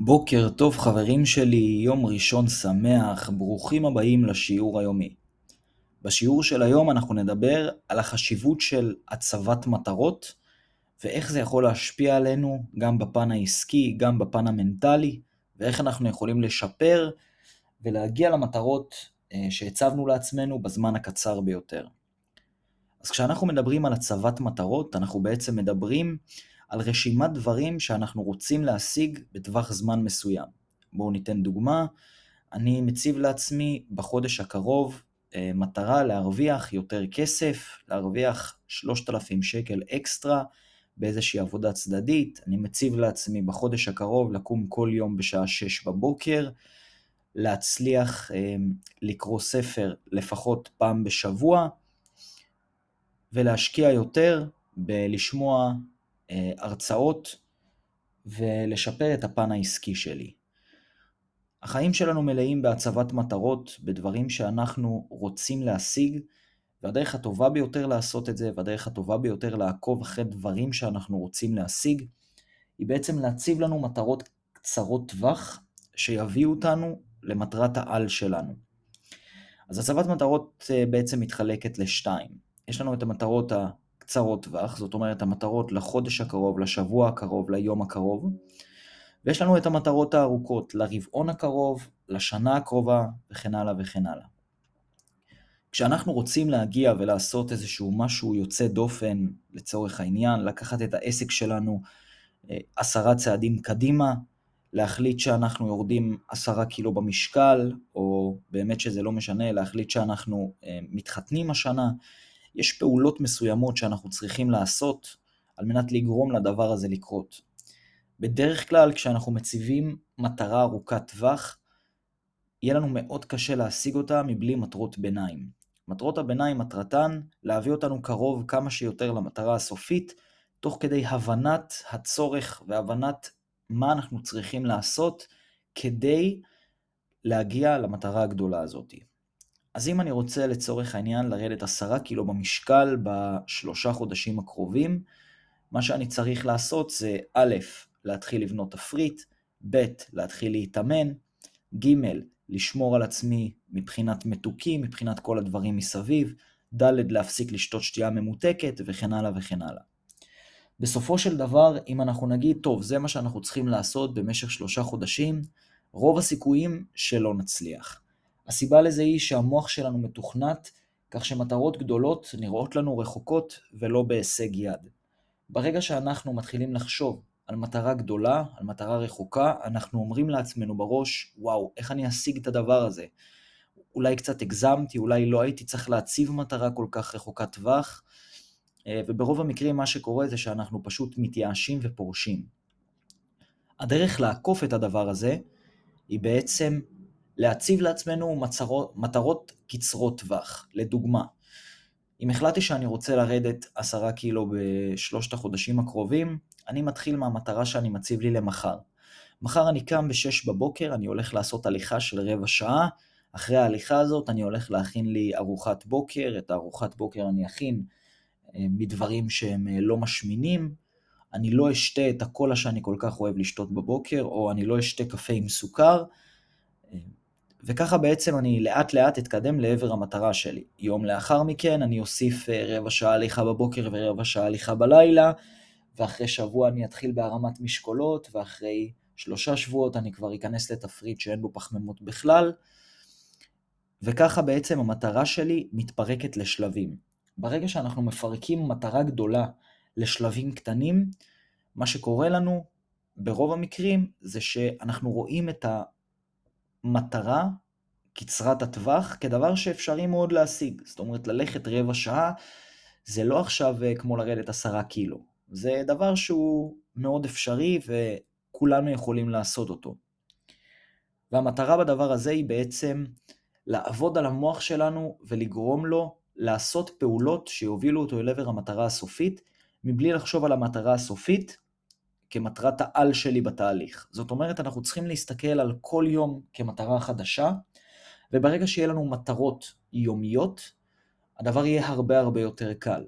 בוקר טוב חברים שלי, יום ראשון שמח, ברוכים הבאים לשיעור היומי. בשיעור של היום אנחנו נדבר על החשיבות של הצבת מטרות ואיך זה יכול להשפיע עלינו גם בפן העסקי, גם בפן המנטלי, ואיך אנחנו יכולים לשפר ולהגיע למטרות אה, שהצבנו לעצמנו בזמן הקצר ביותר. אז כשאנחנו מדברים על הצבת מטרות, אנחנו בעצם מדברים על רשימת דברים שאנחנו רוצים להשיג בטווח זמן מסוים. בואו ניתן דוגמה, אני מציב לעצמי בחודש הקרוב אה, מטרה להרוויח יותר כסף, להרוויח 3,000 שקל אקסטרה באיזושהי עבודה צדדית, אני מציב לעצמי בחודש הקרוב לקום כל יום בשעה 6 בבוקר, להצליח אה, לקרוא ספר לפחות פעם בשבוע, ולהשקיע יותר בלשמוע הרצאות ולשפר את הפן העסקי שלי. החיים שלנו מלאים בהצבת מטרות, בדברים שאנחנו רוצים להשיג, והדרך הטובה ביותר לעשות את זה, והדרך הטובה ביותר לעקוב אחרי דברים שאנחנו רוצים להשיג, היא בעצם להציב לנו מטרות קצרות טווח, שיביאו אותנו למטרת העל שלנו. אז הצבת מטרות אה, בעצם מתחלקת לשתיים. יש לנו את המטרות קצרות טווח, זאת אומרת המטרות לחודש הקרוב, לשבוע הקרוב, ליום הקרוב, ויש לנו את המטרות הארוכות, לרבעון הקרוב, לשנה הקרובה וכן הלאה וכן הלאה. כשאנחנו רוצים להגיע ולעשות איזשהו משהו יוצא דופן, לצורך העניין, לקחת את העסק שלנו אה, עשרה צעדים קדימה, להחליט שאנחנו יורדים עשרה קילו במשקל, או באמת שזה לא משנה, להחליט שאנחנו אה, מתחתנים השנה, יש פעולות מסוימות שאנחנו צריכים לעשות על מנת לגרום לדבר הזה לקרות. בדרך כלל כשאנחנו מציבים מטרה ארוכת טווח, יהיה לנו מאוד קשה להשיג אותה מבלי מטרות ביניים. מטרות הביניים מטרתן להביא אותנו קרוב כמה שיותר למטרה הסופית, תוך כדי הבנת הצורך והבנת מה אנחנו צריכים לעשות כדי להגיע למטרה הגדולה הזאת. אז אם אני רוצה לצורך העניין לרדת עשרה קילו במשקל בשלושה חודשים הקרובים, מה שאני צריך לעשות זה א', להתחיל לבנות תפריט, ב', להתחיל להתאמן, ג', לשמור על עצמי מבחינת מתוקים, מבחינת כל הדברים מסביב, ד', להפסיק לשתות שתייה ממותקת וכן הלאה וכן הלאה. בסופו של דבר, אם אנחנו נגיד, טוב, זה מה שאנחנו צריכים לעשות במשך שלושה חודשים, רוב הסיכויים שלא נצליח. הסיבה לזה היא שהמוח שלנו מתוכנת כך שמטרות גדולות נראות לנו רחוקות ולא בהישג יד. ברגע שאנחנו מתחילים לחשוב על מטרה גדולה, על מטרה רחוקה, אנחנו אומרים לעצמנו בראש, וואו, איך אני אשיג את הדבר הזה? אולי קצת הגזמתי, אולי לא הייתי צריך להציב מטרה כל כך רחוקת טווח, אה, וברוב המקרים מה שקורה זה שאנחנו פשוט מתייאשים ופורשים. הדרך לעקוף את הדבר הזה היא בעצם להציב לעצמנו מצרות, מטרות קצרות טווח. לדוגמה, אם החלטתי שאני רוצה לרדת עשרה קילו בשלושת החודשים הקרובים, אני מתחיל מהמטרה שאני מציב לי למחר. מחר אני קם ב-6 בבוקר, אני הולך לעשות הליכה של רבע שעה, אחרי ההליכה הזאת אני הולך להכין לי ארוחת בוקר, את הארוחת בוקר אני אכין אה, מדברים שהם אה, לא משמינים, אני לא אשתה את הקולה שאני כל כך אוהב לשתות בבוקר, או אני לא אשתה קפה עם סוכר, אה, וככה בעצם אני לאט לאט אתקדם לעבר המטרה שלי. יום לאחר מכן אני אוסיף אה, רבע שעה הליכה בבוקר ורבע שעה הליכה בלילה, ואחרי שבוע אני אתחיל בהרמת משקולות, ואחרי שלושה שבועות אני כבר אכנס לתפריט שאין בו פחמימות בכלל, וככה בעצם המטרה שלי מתפרקת לשלבים. ברגע שאנחנו מפרקים מטרה גדולה לשלבים קטנים, מה שקורה לנו ברוב המקרים זה שאנחנו רואים את ה... מטרה קצרת הטווח כדבר שאפשרי מאוד להשיג. זאת אומרת, ללכת רבע שעה זה לא עכשיו אה, כמו לרדת עשרה קילו. זה דבר שהוא מאוד אפשרי וכולנו יכולים לעשות אותו. והמטרה בדבר הזה היא בעצם לעבוד על המוח שלנו ולגרום לו לעשות פעולות שיובילו אותו אל עבר המטרה הסופית, מבלי לחשוב על המטרה הסופית כמטרת העל שלי בתהליך. זאת אומרת, אנחנו צריכים להסתכל על כל יום כמטרה חדשה, וברגע שיהיה לנו מטרות יומיות, הדבר יהיה הרבה הרבה יותר קל.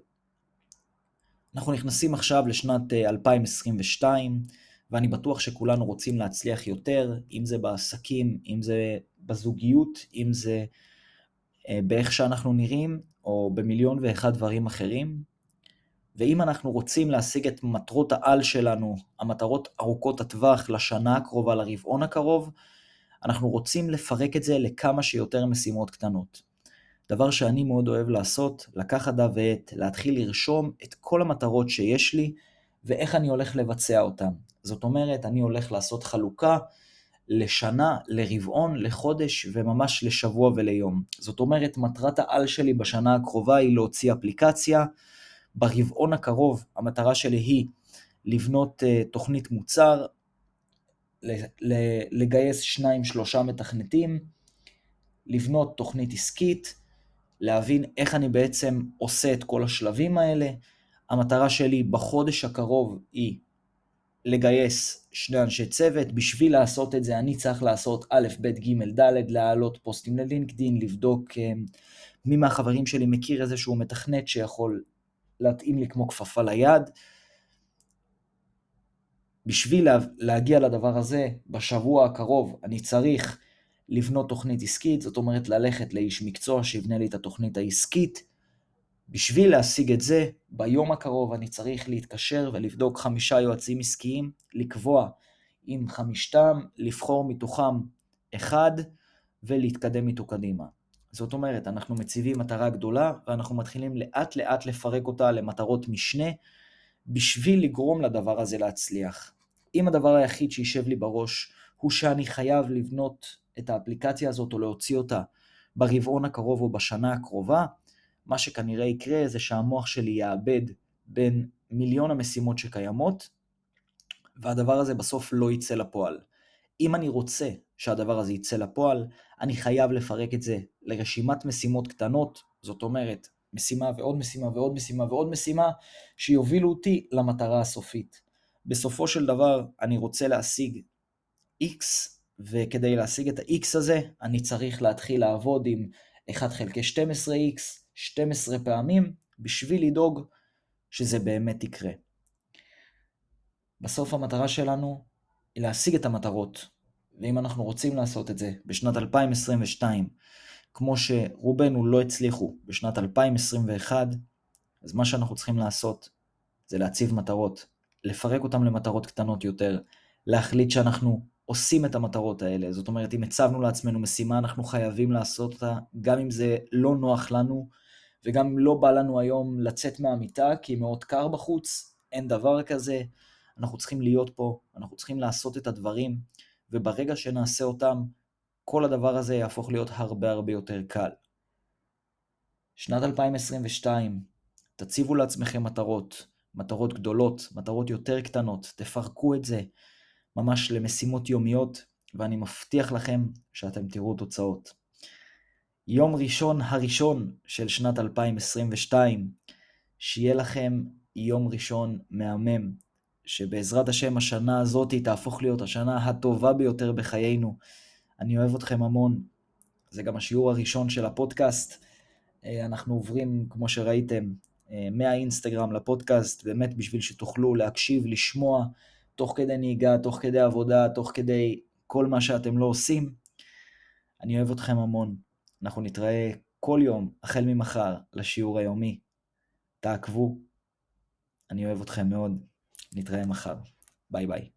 אנחנו נכנסים עכשיו לשנת 2022, אה, ואני בטוח שכולנו רוצים להצליח יותר, אם זה בעסקים, אם זה בזוגיות, אם זה אה, באיך שאנחנו נראים, או במיליון ואחד דברים אחרים. ואם אנחנו רוצים להשיג את מטרות העל שלנו, המטרות ארוכות הטווח לשנה הקרובה, לרבעון הקרוב, אנחנו רוצים לפרק את זה לכמה שיותר משימות קטנות. דבר שאני מאוד אוהב לעשות, לקחת דף ועט, להתחיל לרשום את כל המטרות שיש לי ואיך אני הולך לבצע אותן. זאת אומרת, אני הולך לעשות חלוקה לשנה, לרבעון, לחודש וממש לשבוע וליום. זאת אומרת, מטרת העל שלי בשנה הקרובה היא להוציא אפליקציה. ברבעון הקרוב המטרה שלי היא לבנות uh, תוכנית מוצר, לגייס שניים שלושה מתכנתים, לבנות תוכנית עסקית, להבין איך אני בעצם עושה את כל השלבים האלה. המטרה שלי בחודש הקרוב היא לגייס שני אנשי צוות, בשביל לעשות את זה אני צריך לעשות א', ב', ג', ד', להעלות פוסטים ללינקדין, לבדוק אה, מי מהחברים שלי מכיר איזשהו מתכנת שיכול להתאים לי כמו כפפה ליד. בשביל להגיע לדבר הזה, בשבוע הקרוב אני צריך לבנות תוכנית עסקית, זאת אומרת ללכת לאיש מקצוע שיבנה לי את התוכנית העסקית, בשביל להשיג את זה, ביום הקרוב אני צריך להתקשר ולבדוק חמישה יועצים עסקיים, לקבוע עם חמישתם, לבחור מתוכם אחד ולהתקדם איתו קדימה. זאת אומרת, אנחנו מציבים מטרה גדולה ואנחנו מתחילים לאט לאט לפרק אותה למטרות משנה בשביל לגרום לדבר הזה להצליח. אם הדבר היחיד שישב לי בראש הוא שאני חייב לבנות את האפליקציה הזאת או להוציא אותה ברבעון הקרוב או בשנה הקרובה, מה שכנראה יקרה זה שהמוח שלי יאבד בין מיליון המשימות שקיימות, והדבר הזה בסוף לא יצא לפועל. אם אני רוצה שהדבר הזה יצא לפועל, אני חייב לפרק את זה לרשימת משימות קטנות, זאת אומרת, משימה ועוד משימה ועוד משימה ועוד משימה, שיובילו אותי למטרה הסופית. בסופו של דבר, אני רוצה להשיג X, וכדי להשיג את ה-X הזה, אני צריך להתחיל לעבוד עם 1 חלקי 12X, 12 פעמים בשביל לדאוג שזה באמת יקרה. בסוף המטרה שלנו היא להשיג את המטרות, ואם אנחנו רוצים לעשות את זה בשנת 2022, כמו שרובנו לא הצליחו בשנת 2021, אז מה שאנחנו צריכים לעשות זה להציב מטרות, לפרק אותן למטרות קטנות יותר, להחליט שאנחנו עושים את המטרות האלה. זאת אומרת, אם הצבנו לעצמנו משימה, אנחנו חייבים לעשות אותה, גם אם זה לא נוח לנו, וגם אם לא בא לנו היום לצאת מהמיטה, כי מאוד קר בחוץ, אין דבר כזה. אנחנו צריכים להיות פה, אנחנו צריכים לעשות את הדברים, וברגע שנעשה אותם, כל הדבר הזה יהפוך להיות הרבה הרבה יותר קל. שנת 2022, תציבו לעצמכם מטרות, מטרות גדולות, מטרות יותר קטנות, תפרקו את זה ממש למשימות יומיות, ואני מבטיח לכם שאתם תראו תוצאות. יום ראשון הראשון של שנת 2022, שיהיה לכם יום ראשון מהמם, שבעזרת השם השנה הזאת תהפוך להיות השנה הטובה ביותר בחיינו. אני אוהב אתכם המון. זה גם השיעור הראשון של הפודקאסט. אה, אנחנו עוברים, כמו שראיתם, אה, מהאינסטגרם לפודקאסט, באמת בשביל שתוכלו להקשיב, לשמוע, תוך כדי נהיגה, תוך כדי עבודה, תוך כדי כל מה שאתם לא עושים. אני אוהב אתכם המון. אנחנו נתראה כל יום, החל ממחר, לשיעור היומי. תעקבו. אני אוהב אתכם מאוד. נתראה מחר. ביי ביי.